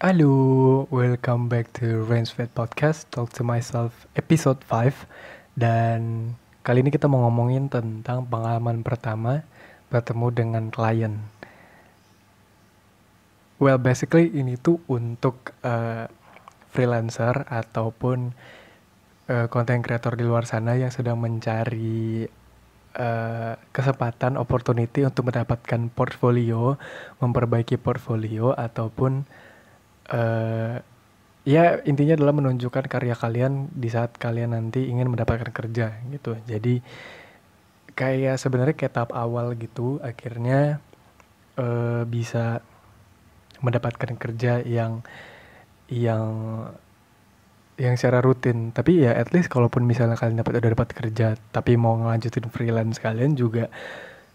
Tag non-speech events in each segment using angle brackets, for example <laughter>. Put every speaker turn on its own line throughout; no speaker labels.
Halo, welcome back to Range Vet Podcast. Talk to Myself episode 5 Dan kali ini kita mau ngomongin tentang pengalaman pertama bertemu dengan klien. Well, basically ini tuh untuk uh, freelancer ataupun uh, content creator di luar sana yang sedang mencari uh, kesempatan, opportunity untuk mendapatkan portfolio, memperbaiki portfolio ataupun uh, ya intinya adalah menunjukkan karya kalian di saat kalian nanti ingin mendapatkan kerja gitu. Jadi kayak sebenarnya kayak tahap awal gitu akhirnya uh, bisa mendapatkan kerja yang yang yang secara rutin. Tapi ya at least kalaupun misalnya kalian dapat udah dapat kerja tapi mau ngelanjutin freelance kalian juga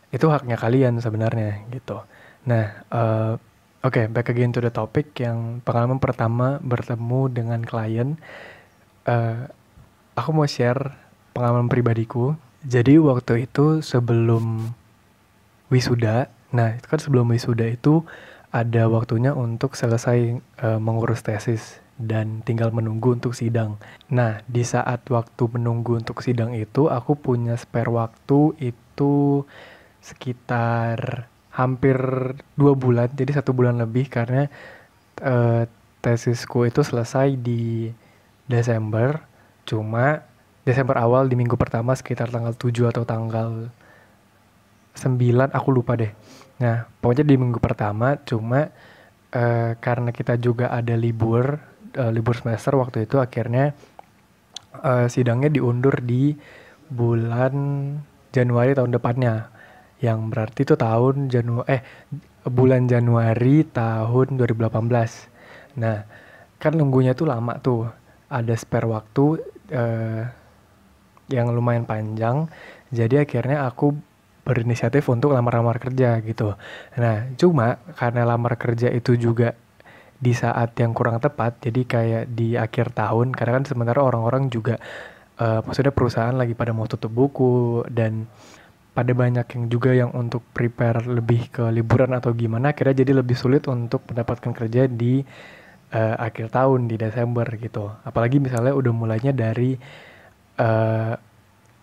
itu haknya kalian sebenarnya gitu. Nah uh, Oke, okay, back again to the topic yang pengalaman pertama bertemu dengan klien. Uh, aku mau share pengalaman pribadiku. Jadi waktu itu sebelum wisuda, nah itu kan sebelum wisuda itu ada waktunya untuk selesai uh, mengurus tesis dan tinggal menunggu untuk sidang. Nah, di saat waktu menunggu untuk sidang itu, aku punya spare waktu itu sekitar hampir dua bulan jadi satu bulan lebih karena uh, tesisku itu selesai di Desember. Cuma Desember awal di minggu pertama sekitar tanggal 7 atau tanggal 9 aku lupa deh. Nah pokoknya di minggu pertama cuma uh, karena kita juga ada libur uh, libur semester waktu itu akhirnya uh, sidangnya diundur di bulan Januari tahun depannya yang berarti itu tahun Janu eh bulan Januari tahun 2018. Nah, kan nunggunya tuh lama tuh. Ada spare waktu eh, yang lumayan panjang. Jadi akhirnya aku berinisiatif untuk lamar-lamar kerja gitu. Nah, cuma karena lamar kerja itu juga di saat yang kurang tepat, jadi kayak di akhir tahun, karena kan sementara orang-orang juga, uh, maksudnya perusahaan lagi pada mau tutup buku dan pada banyak yang juga yang untuk prepare lebih ke liburan atau gimana kira jadi lebih sulit untuk mendapatkan kerja di uh, akhir tahun di Desember gitu. Apalagi misalnya udah mulainya dari uh,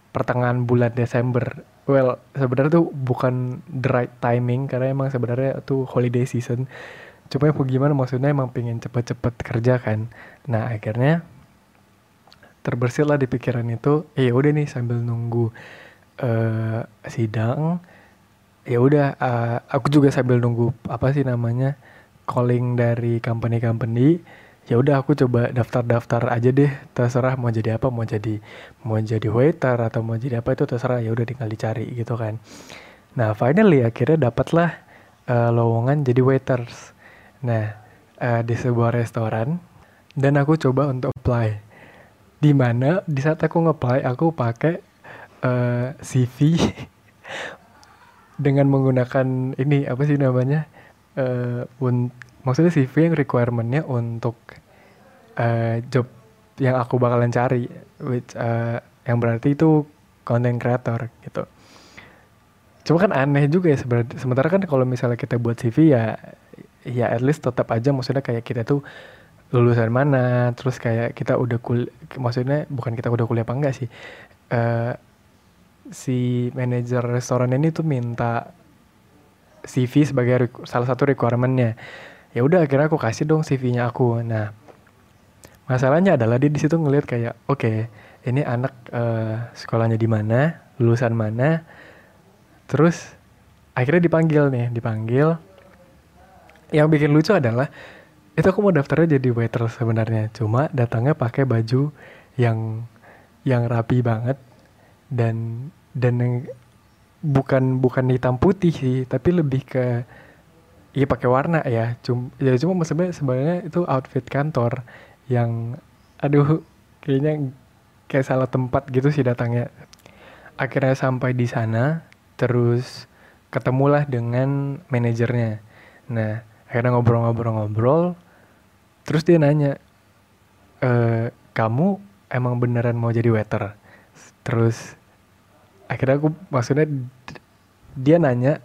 pertengahan bulan Desember. Well sebenarnya tuh bukan the right timing karena emang sebenarnya tuh holiday season. Cuma ya gimana maksudnya emang pengen cepet-cepet kerja kan. Nah akhirnya terbersit lah di pikiran itu eh udah nih sambil nunggu uh, sidang ya udah uh, aku juga sambil nunggu apa sih namanya calling dari company-company ya udah aku coba daftar-daftar aja deh terserah mau jadi apa mau jadi mau jadi waiter atau mau jadi apa itu terserah ya udah tinggal dicari gitu kan. Nah finally akhirnya dapatlah uh, lowongan jadi waiters. Nah uh, di sebuah restoran dan aku coba untuk apply. Di mana di saat aku nge-apply aku pakai uh, eh, CV dengan menggunakan ini apa sih namanya uh, un maksudnya CV yang requirementnya untuk uh, job yang aku bakalan cari which uh, yang berarti itu content creator gitu. Cuma kan aneh juga ya sebenarnya sementara kan kalau misalnya kita buat CV ya ya at least tetap aja maksudnya kayak kita tuh lulusan mana terus kayak kita udah kul maksudnya bukan kita udah kuliah apa enggak sih uh, si manajer restoran ini tuh minta CV sebagai salah satu requirementnya. Ya udah akhirnya aku kasih dong CV-nya aku. Nah masalahnya adalah dia di situ ngelihat kayak oke okay, ini anak uh, sekolahnya di mana lulusan mana? Terus akhirnya dipanggil nih dipanggil. Yang bikin lucu adalah itu aku mau daftarnya jadi waiter sebenarnya cuma datangnya pakai baju yang yang rapi banget dan dan yang bukan bukan hitam putih sih tapi lebih ke iya pakai warna ya. Cuma ya cuma maksudnya sebenarnya itu outfit kantor yang aduh kayaknya kayak salah tempat gitu sih datangnya. Akhirnya sampai di sana terus ketemulah dengan manajernya. Nah akhirnya ngobrol-ngobrol-ngobrol terus dia nanya e, kamu emang beneran mau jadi waiter? Terus akhirnya aku maksudnya dia nanya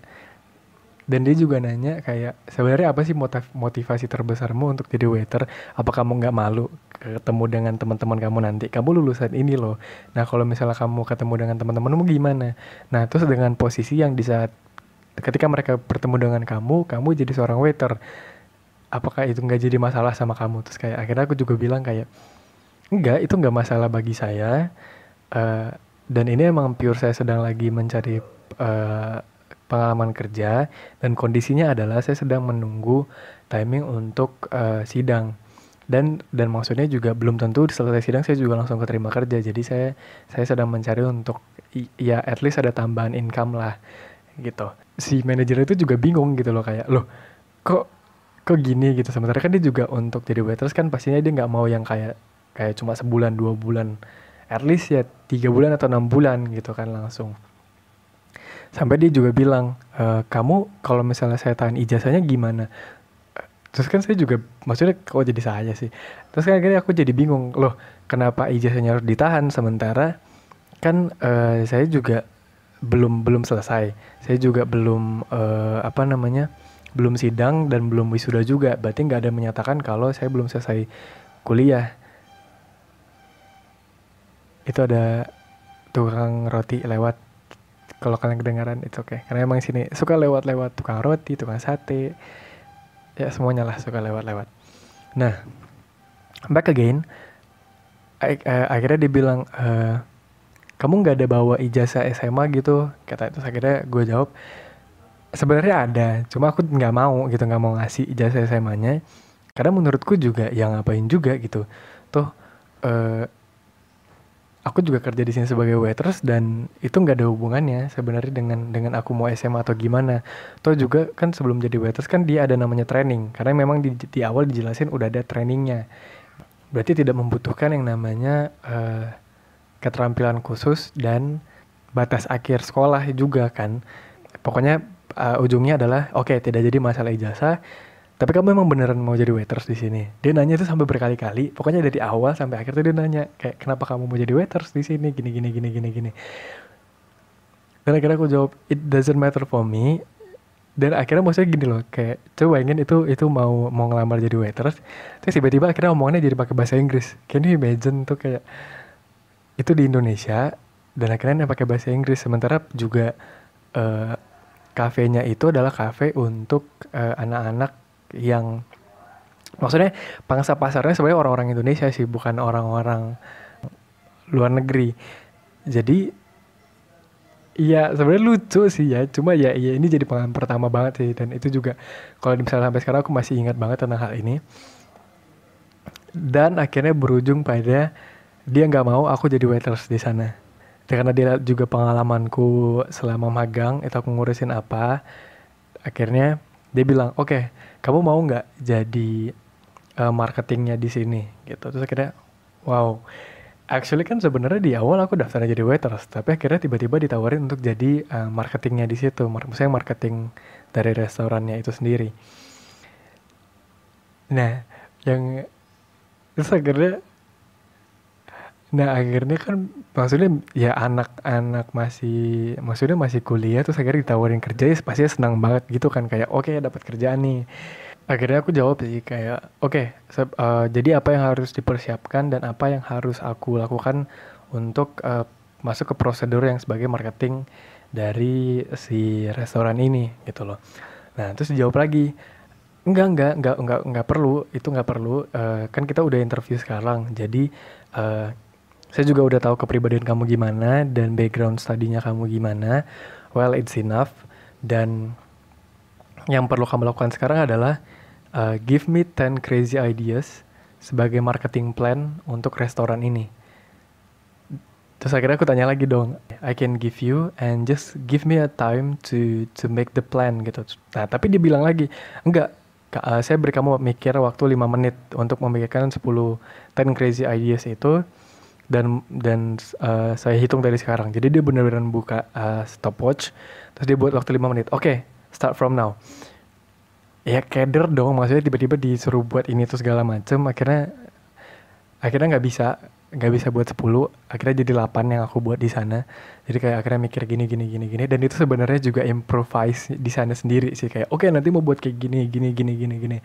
dan dia juga nanya kayak sebenarnya apa sih motiv motivasi terbesarmu untuk jadi waiter? Apa kamu nggak malu ketemu dengan teman-teman kamu nanti? Kamu lulusan ini loh. Nah kalau misalnya kamu ketemu dengan teman-temanmu gimana? Nah terus dengan posisi yang di saat ketika mereka bertemu dengan kamu kamu jadi seorang waiter. Apakah itu nggak jadi masalah sama kamu? Terus kayak akhirnya aku juga bilang kayak enggak itu nggak masalah bagi saya. Uh, dan ini emang pure saya sedang lagi mencari uh, pengalaman kerja dan kondisinya adalah saya sedang menunggu timing untuk uh, sidang. Dan dan maksudnya juga belum tentu selesai sidang saya juga langsung keterima kerja. Jadi saya saya sedang mencari untuk ya at least ada tambahan income lah gitu. Si manajer itu juga bingung gitu loh kayak loh kok kok gini? Gitu. Sementara kan dia juga untuk jadi waitress kan pastinya dia nggak mau yang kayak kayak cuma sebulan dua bulan at least ya tiga bulan atau enam bulan gitu kan langsung. Sampai dia juga bilang e, kamu kalau misalnya saya tahan ijazahnya gimana? Terus kan saya juga maksudnya kok jadi saya sih? Terus kan akhirnya aku jadi bingung loh kenapa ijazahnya harus ditahan sementara? Kan uh, saya juga belum belum selesai. Saya juga belum uh, apa namanya belum sidang dan belum wisuda juga. Berarti nggak ada menyatakan kalau saya belum selesai kuliah itu ada tukang roti lewat. Kalau kalian kedengaran itu oke okay. karena emang sini suka lewat-lewat tukang roti tukang sate. Ya semuanya lah suka lewat-lewat. Nah back again. Akhirnya dia bilang e, kamu nggak ada bawa ijazah SMA gitu? Kata itu akhirnya gue jawab sebenarnya ada cuma aku nggak mau gitu nggak mau ngasih ijazah SMA-nya karena menurutku juga yang ngapain juga gitu. Tuh uh, aku juga kerja di sini sebagai waitress dan itu nggak ada hubungannya sebenarnya dengan dengan aku mau SMA atau gimana. Toh juga kan sebelum jadi waitress kan dia ada namanya training karena memang di, di awal dijelasin udah ada trainingnya. Berarti tidak membutuhkan yang namanya uh, keterampilan khusus dan batas akhir sekolah juga kan. Pokoknya uh, ujungnya adalah oke okay, tidak jadi masalah ijazah tapi kamu emang beneran mau jadi waiters di sini? Dia nanya itu sampai berkali-kali. Pokoknya dari awal sampai akhir tuh dia nanya kayak kenapa kamu mau jadi waiters di sini? Gini gini gini gini gini. Dan akhirnya aku jawab it doesn't matter for me. Dan akhirnya maksudnya gini loh kayak coba ingin itu itu mau mau ngelamar jadi waiters terus tiba-tiba akhirnya omongannya jadi pakai bahasa Inggris. Can you imagine tuh kayak itu di Indonesia dan akhirnya pakai bahasa Inggris. Sementara juga uh, kafenya itu adalah kafe untuk uh, anak-anak yang maksudnya pangsa pasarnya sebenarnya orang-orang Indonesia sih bukan orang-orang luar negeri. Jadi Iya sebenarnya lucu sih ya cuma ya iya ini jadi pengalaman pertama banget sih dan itu juga kalau misalnya sampai sekarang aku masih ingat banget tentang hal ini. Dan akhirnya berujung pada dia nggak mau aku jadi waiters di sana. Karena dia juga pengalamanku selama magang itu aku ngurusin apa akhirnya dia bilang oke okay, kamu mau nggak jadi uh, marketingnya di sini? Gitu. Terus akhirnya wow actually kan sebenarnya di awal aku daftar jadi waiters tapi akhirnya tiba-tiba ditawarin untuk jadi uh, marketingnya di situ maksudnya marketing dari restorannya itu sendiri. Nah yang terus akhirnya nah akhirnya kan maksudnya ya anak-anak masih maksudnya masih kuliah terus akhirnya ditawarin kerja ya pasti senang banget gitu kan kayak oke okay, dapat kerjaan nih. Akhirnya aku jawab sih kayak oke okay, uh, jadi apa yang harus dipersiapkan dan apa yang harus aku lakukan untuk uh, masuk ke prosedur yang sebagai marketing dari si restoran ini gitu loh. Nah terus dijawab lagi enggak enggak enggak enggak enggak perlu itu enggak perlu uh, kan kita udah interview sekarang jadi uh, saya juga udah tahu kepribadian kamu gimana dan background studinya kamu gimana. Well, it's enough. Dan yang perlu kamu lakukan sekarang adalah uh, give me 10 crazy ideas sebagai marketing plan untuk restoran ini. Terus akhirnya aku tanya lagi dong, I can give you and just give me a time to to make the plan gitu. Nah, tapi dia bilang lagi, enggak, uh, saya beri kamu mikir waktu 5 menit untuk memikirkan 10 10 crazy ideas itu dan dan uh, saya hitung dari sekarang. Jadi dia benar-benar buka uh, stopwatch, terus dia buat waktu 5 menit. Oke, okay, start from now. Ya keder dong, maksudnya tiba-tiba disuruh buat ini tuh segala macem, akhirnya akhirnya nggak bisa nggak bisa buat 10 akhirnya jadi 8 yang aku buat di sana. Jadi kayak akhirnya mikir gini gini gini gini. Dan itu sebenarnya juga improvise di sana sendiri sih. Kayak oke okay, nanti mau buat kayak gini gini gini gini gini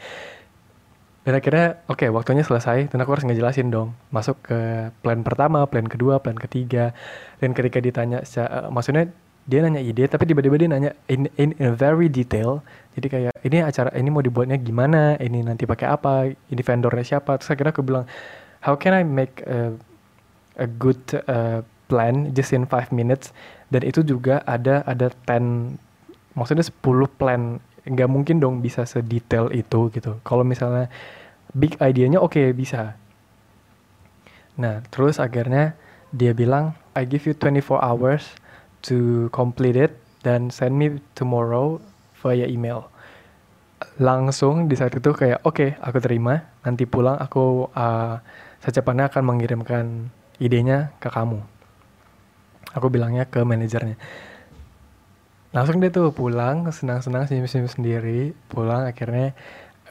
dan akhirnya oke okay, waktunya selesai dan aku harus ngejelasin dong. Masuk ke plan pertama plan kedua plan ketiga. Dan ketika ditanya uh, maksudnya dia nanya ide tapi tiba-tiba dia nanya in, in, in very detail. Jadi kayak ini acara ini mau dibuatnya gimana? Ini nanti pakai apa? Ini vendornya siapa? Terus akhirnya aku bilang how can I make a, a good uh, plan just in five minutes? Dan itu juga ada ada ten maksudnya 10 plan nggak mungkin dong bisa sedetail itu gitu. Kalau misalnya big idenya oke okay, bisa. Nah terus akhirnya dia bilang I give you 24 hours to complete it dan send me tomorrow via email. Langsung di saat itu kayak oke okay, aku terima. Nanti pulang aku uh, secepatnya akan mengirimkan idenya ke kamu. Aku bilangnya ke manajernya langsung dia tuh pulang senang-senang senyum-senyum sendiri pulang akhirnya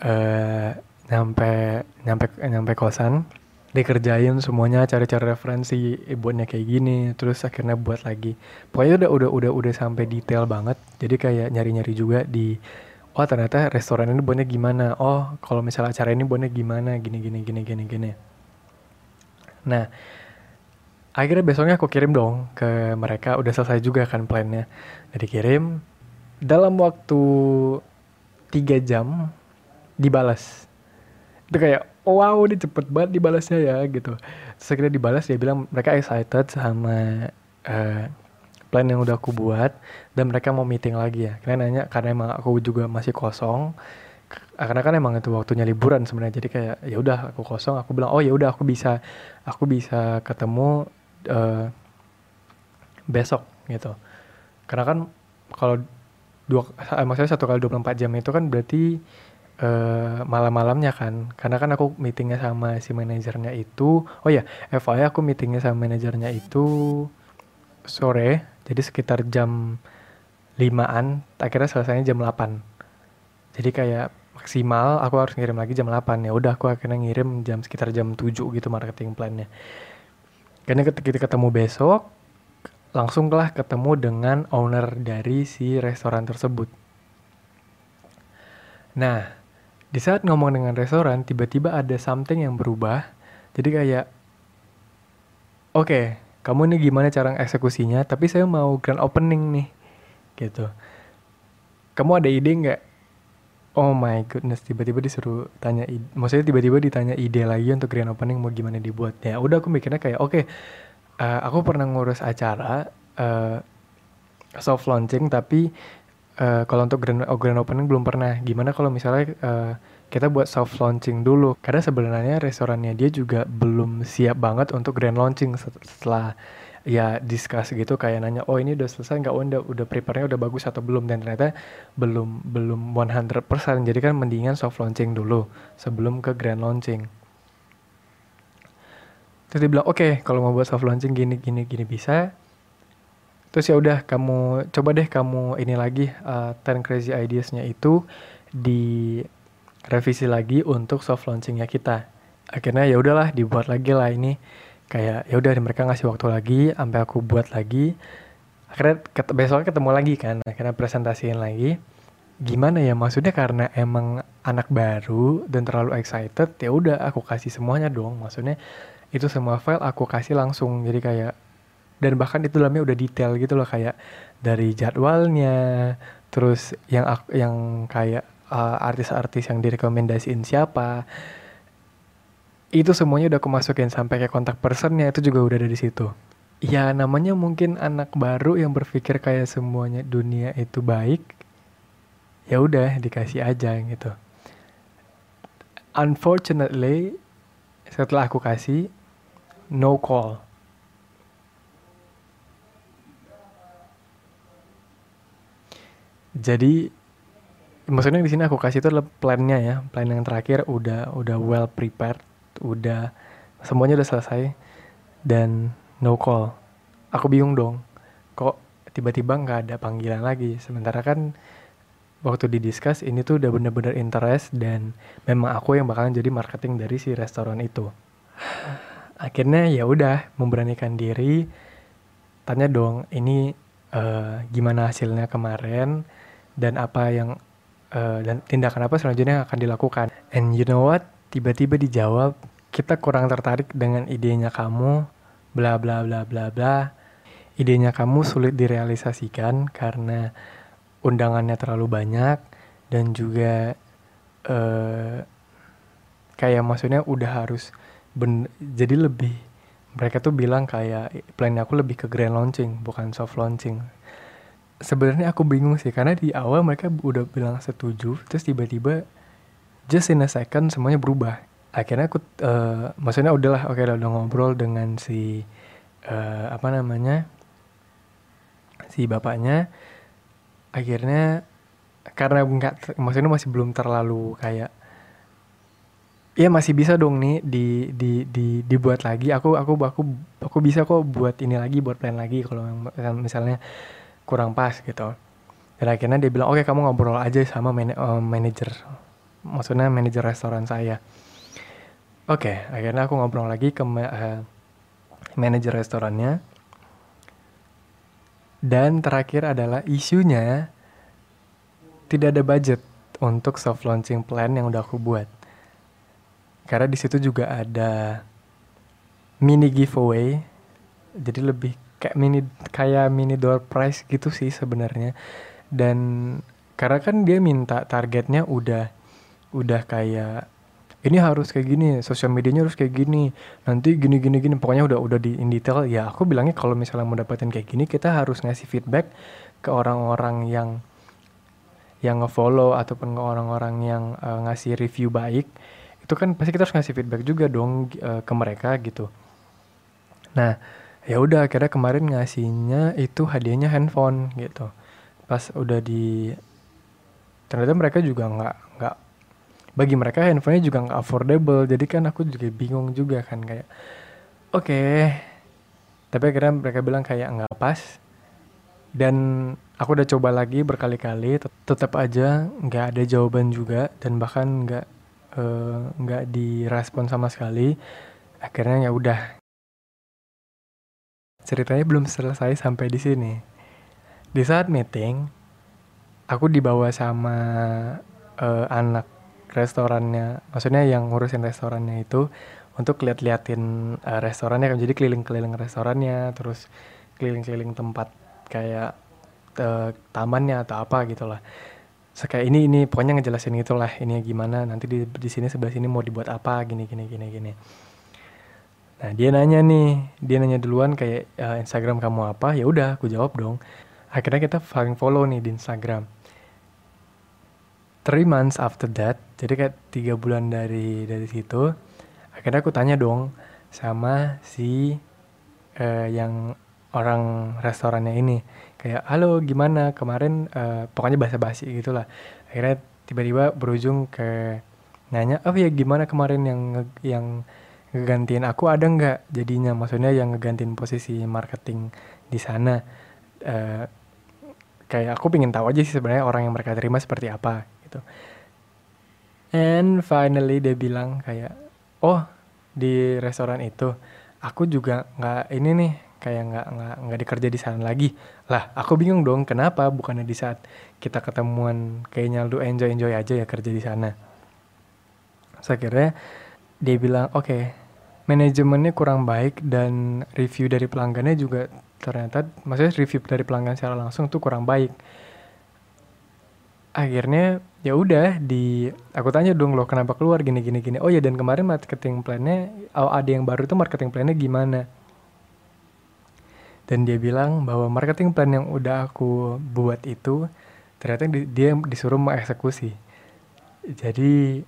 uh, nyampe nyampe nyampe kosan dikerjain semuanya cari-cari referensi buatnya kayak gini terus akhirnya buat lagi. Pokoknya udah udah udah udah sampai detail banget jadi kayak nyari-nyari juga di oh ternyata restoran ini buatnya gimana oh kalau misalnya acara ini buatnya gimana gini gini gini gini gini. Nah akhirnya besoknya aku kirim dong ke mereka. Udah selesai juga kan plannya. Jadi kirim dalam waktu tiga jam dibalas. Itu kayak wow ini cepet banget dibalasnya ya gitu. Terus akhirnya dibalas dia bilang mereka excited sama uh, plan yang udah aku buat dan mereka mau meeting lagi ya. Karena nanya karena emang aku juga masih kosong karena kan emang itu waktunya liburan sebenarnya. Jadi kayak ya udah aku kosong. Aku bilang oh ya udah aku bisa aku bisa ketemu uh, besok gitu. Karena kan kalau dua eh, maksudnya satu kali 24 jam itu kan berarti uh, malam-malamnya kan. Karena kan aku meetingnya sama si manajernya itu oh ya FYI aku meetingnya sama manajernya itu sore jadi sekitar jam limaan akhirnya selesainya jam 8 jadi kayak maksimal aku harus ngirim lagi jam 8 ya udah aku akhirnya ngirim jam sekitar jam 7 gitu marketing plannya karena ketika ketemu besok, langsunglah ketemu dengan owner dari si restoran tersebut. Nah, di saat ngomong dengan restoran, tiba-tiba ada something yang berubah. Jadi kayak, oke, okay, kamu ini gimana cara eksekusinya, tapi saya mau grand opening nih, gitu. Kamu ada ide nggak? Oh my goodness, tiba-tiba disuruh tanya, maksudnya tiba-tiba ditanya ide lagi untuk grand opening mau gimana dibuat. Ya udah aku mikirnya kayak oke, okay, uh, aku pernah ngurus acara uh, soft launching tapi uh, kalau untuk grand, grand opening belum pernah. Gimana kalau misalnya uh, kita buat soft launching dulu? Karena sebenarnya restorannya dia juga belum siap banget untuk grand launching setelah ya discuss gitu kayak nanya oh ini udah selesai nggak? Oh, udah udah prepare-nya udah bagus atau belum? Dan ternyata belum belum 100% jadi kan mendingan soft launching dulu sebelum ke grand launching. Terus dia bilang oke okay, kalau mau buat soft launching gini gini gini bisa. Terus ya udah kamu coba deh kamu ini lagi uh, ten crazy ideasnya itu di revisi lagi untuk soft launchingnya kita. Akhirnya ya udahlah dibuat lagi lah ini kayak ya udah mereka ngasih waktu lagi sampai aku buat lagi. Akhirnya ket besoknya ketemu lagi kan akhirnya presentasiin lagi. Gimana ya maksudnya karena emang anak baru dan terlalu excited ya udah aku kasih semuanya dong. Maksudnya itu semua file aku kasih langsung. Jadi kayak dan bahkan itu dalamnya udah detail gitu loh kayak dari jadwalnya terus yang yang kayak uh, artis-artis yang direkomendasiin siapa itu semuanya udah aku masukin sampai kayak kontak personnya itu juga udah ada di situ. Ya namanya mungkin anak baru yang berpikir kayak semuanya dunia itu baik ya udah dikasih aja gitu. Unfortunately setelah aku kasih no call. Jadi maksudnya di sini aku kasih itu adalah plannya ya, plan yang terakhir udah udah well prepared, udah. Semuanya udah selesai. Dan no call. Aku bingung dong, kok tiba-tiba nggak ada panggilan lagi. Sementara kan waktu didiskus ini tuh udah bener-bener interest dan memang aku yang bakalan jadi marketing dari si restoran itu. Akhirnya ya udah memberanikan diri. Tanya dong ini uh, gimana hasilnya kemarin? Dan apa yang uh, dan tindakan apa selanjutnya yang akan dilakukan? And you know what? Tiba-tiba dijawab kita kurang tertarik dengan idenya kamu bla bla bla bla bla. Idenya kamu sulit direalisasikan karena undangannya terlalu banyak dan juga uh, kayak maksudnya udah harus ben jadi lebih mereka tuh bilang kayak plan aku lebih ke grand launching bukan soft launching. Sebenarnya aku bingung sih karena di awal mereka udah bilang setuju terus tiba-tiba just in a second semuanya berubah akhirnya aku uh, maksudnya udahlah oke okay, udah ngobrol dengan si uh, apa namanya si bapaknya. Akhirnya karena nggak maksudnya masih belum terlalu kayak ya masih bisa dong nih di di di dibuat lagi. Aku aku aku aku bisa kok buat ini lagi buat plan lagi kalau misalnya kurang pas gitu. Dan akhirnya dia bilang oke okay, kamu ngobrol aja sama man uh, manajer maksudnya manajer restoran saya oke okay, akhirnya aku ngobrol lagi ke uh, manajer restorannya. Dan terakhir adalah isunya tidak ada budget untuk soft launching plan yang udah aku buat. Karena di situ juga ada mini giveaway jadi lebih kayak mini kayak mini door prize gitu sih sebenarnya. Dan karena kan dia minta targetnya udah udah kayak ini harus kayak gini sosial medianya harus kayak gini. Nanti gini gini gini pokoknya udah udah di in detail. Ya aku bilangnya kalau misalnya mau dapetin kayak gini kita harus ngasih feedback ke orang-orang yang yang ngefollow ataupun ke orang-orang yang uh, ngasih review baik. Itu kan pasti kita harus ngasih feedback juga dong uh, ke mereka gitu. Nah ya udah akhirnya kemarin ngasihnya itu hadiahnya handphone gitu. Pas udah di ternyata mereka juga nggak bagi mereka handphonenya juga nggak affordable. Jadi kan aku juga bingung juga kan kayak oke. Okay. tapi akhirnya mereka bilang kayak nggak pas. Dan aku udah coba lagi berkali-kali tetap aja nggak ada jawaban juga dan bahkan nggak Eh, nggak uh, direspon sama sekali. Akhirnya ya udah. Ceritanya belum selesai sampai di sini. Di saat meeting aku dibawa sama uh, anak restorannya. Maksudnya yang ngurusin restorannya itu untuk lihat-liatin uh, restorannya kan. Jadi keliling-keliling restorannya terus keliling-keliling tempat kayak uh, tamannya atau apa gitulah kayak ini ini pokoknya ngejelasin gitulah ini gimana nanti di di sini sebelah sini mau dibuat apa gini gini gini gini. Nah dia nanya nih dia nanya duluan kayak uh, Instagram kamu apa? Ya udah aku jawab dong. Akhirnya kita saling follow nih di Instagram three months after that jadi kayak tiga bulan dari dari situ akhirnya aku tanya dong sama si uh, yang orang restorannya ini. Kayak halo gimana? Kemarin uh, pokoknya bahasa basi gitulah. Akhirnya tiba-tiba berujung ke nanya oh ya gimana kemarin yang yang ngegantiin aku? Ada nggak jadinya? Maksudnya yang ngegantiin posisi marketing di sana. Uh, kayak aku pengen tahu aja sih sebenarnya orang yang mereka terima seperti apa gitu. And finally dia bilang kayak oh di restoran itu aku juga nggak ini nih kayak nggak nggak nggak dikerja di sana lagi. Lah aku bingung dong kenapa bukannya di saat kita ketemuan kayaknya lu enjoy enjoy aja ya kerja di sana. Saya kira dia bilang oke okay, manajemennya kurang baik dan review dari pelanggannya juga ternyata maksudnya review dari pelanggan secara langsung tuh kurang baik akhirnya ya udah di aku tanya dong lo kenapa keluar? Gini gini gini. Oh ya dan kemarin marketing plannya oh, ada yang baru tuh marketing plannya gimana? Dan dia bilang bahwa marketing plan yang udah aku buat itu ternyata dia disuruh mengeksekusi. Jadi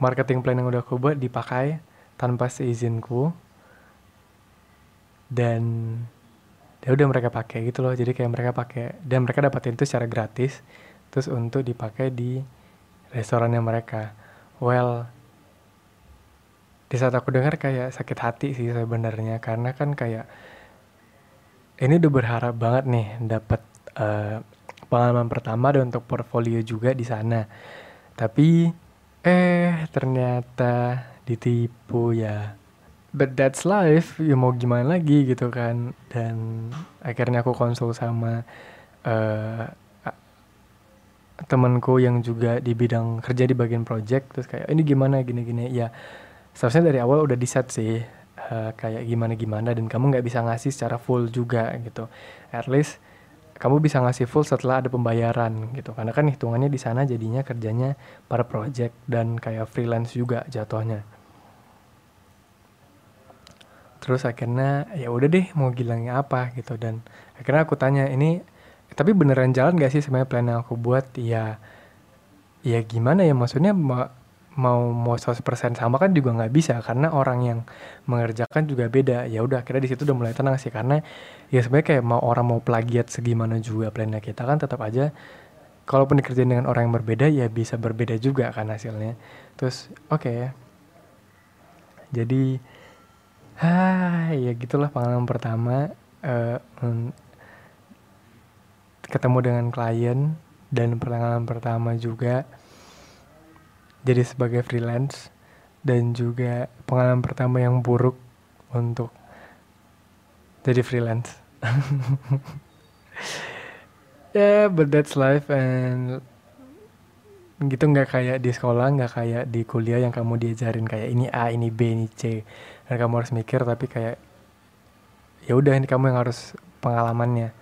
marketing plan yang udah aku buat dipakai tanpa seizinku. Dan ya udah mereka pakai gitu loh jadi kayak mereka pakai dan mereka dapatin itu secara gratis terus untuk dipakai di restorannya mereka well di saat aku dengar kayak sakit hati sih sebenarnya karena kan kayak ini udah berharap banget nih dapat uh, pengalaman pertama dan untuk portfolio juga di sana. Tapi eh ternyata ditipu ya. But that's life. Ya mau gimana lagi gitu kan. Dan akhirnya aku konsul sama uh, temanku yang juga di bidang kerja di bagian project. Terus kayak ini gimana? Gini-gini ya seharusnya dari awal udah di set sih uh, kayak gimana gimana. Dan kamu nggak bisa ngasih secara full juga gitu. At least kamu bisa ngasih full setelah ada pembayaran gitu. Karena kan hitungannya di sana jadinya kerjanya para project dan kayak freelance juga jatuhnya terus akhirnya ya udah deh mau bilangnya apa gitu. Dan akhirnya aku tanya ini tapi beneran jalan gak sih sebenarnya plan yang aku buat? Ya ya gimana ya maksudnya mau mau mau 100% sama kan juga nggak bisa karena orang yang mengerjakan juga beda. Ya udah akhirnya di situ udah mulai tenang sih karena ya sebenarnya kayak mau orang mau plagiat segimana juga plannya kita kan tetap aja kalaupun dikerjain dengan orang yang berbeda ya bisa berbeda juga kan hasilnya. Terus oke. Okay. jadi ha ya gitulah pengalaman pertama uh, ketemu dengan klien dan pengalaman pertama juga jadi sebagai freelance dan juga pengalaman pertama yang buruk untuk jadi freelance. <laughs> yeah, but that's life and gitu nggak kayak di sekolah nggak kayak di kuliah yang kamu diajarin kayak ini A ini B ini C. Dan kamu harus mikir tapi kayak ya udah ini kamu yang harus pengalamannya.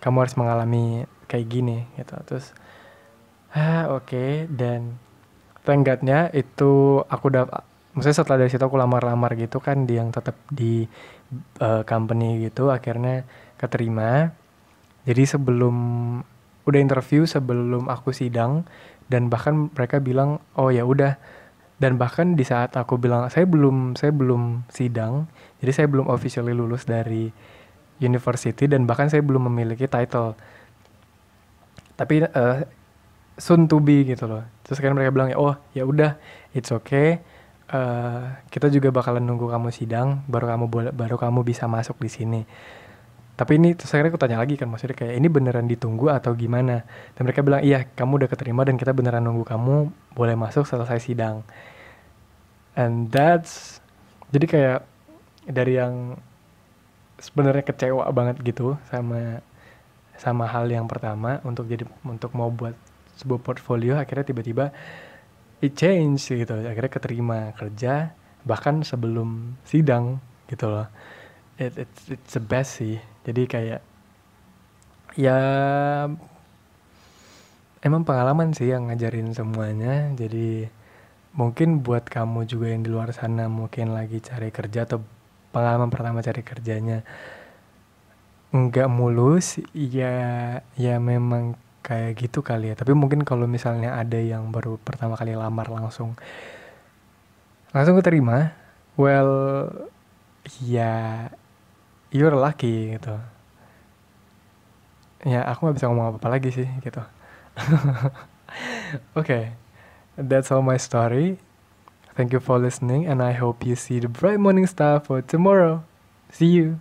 Kamu harus mengalami kayak gini gitu. Terus ah oke. Okay. dan thank God-nya itu aku udah maksudnya setelah dari situ aku lamar-lamar gitu kan di yang tetap di uh, company gitu akhirnya keterima. Jadi sebelum udah interview sebelum aku sidang dan bahkan mereka bilang oh ya udah. Dan bahkan di saat aku bilang saya belum saya belum sidang jadi saya belum officially lulus dari university dan bahkan saya belum memiliki title. Tapi uh, soon to be gitu loh. Terus kan mereka bilang ya oh ya udah it's okay. Uh, kita juga bakalan nunggu kamu sidang baru kamu baru kamu bisa masuk di sini tapi ini terus akhirnya aku tanya lagi kan maksudnya kayak ini beneran ditunggu atau gimana? Dan mereka bilang iya kamu udah keterima dan kita beneran nunggu kamu boleh masuk selesai sidang. And that's jadi kayak dari yang sebenarnya kecewa banget gitu sama sama hal yang pertama untuk jadi untuk mau buat sebuah portfolio akhirnya tiba-tiba it change gitu akhirnya keterima kerja bahkan sebelum sidang gitu loh it, it's it's the best sih jadi kayak ya emang pengalaman sih yang ngajarin semuanya. Jadi mungkin buat kamu juga yang di luar sana mungkin lagi cari kerja atau pengalaman pertama cari kerjanya nggak mulus ya ya memang kayak gitu kali ya. Tapi mungkin kalau misalnya ada yang baru pertama kali lamar langsung langsung keterima well ya you're lucky gitu ya aku nggak bisa ngomong apa, apa lagi sih gitu oke <laughs> okay. that's all my story Thank you for listening, and I hope you see the bright morning star for tomorrow. See you.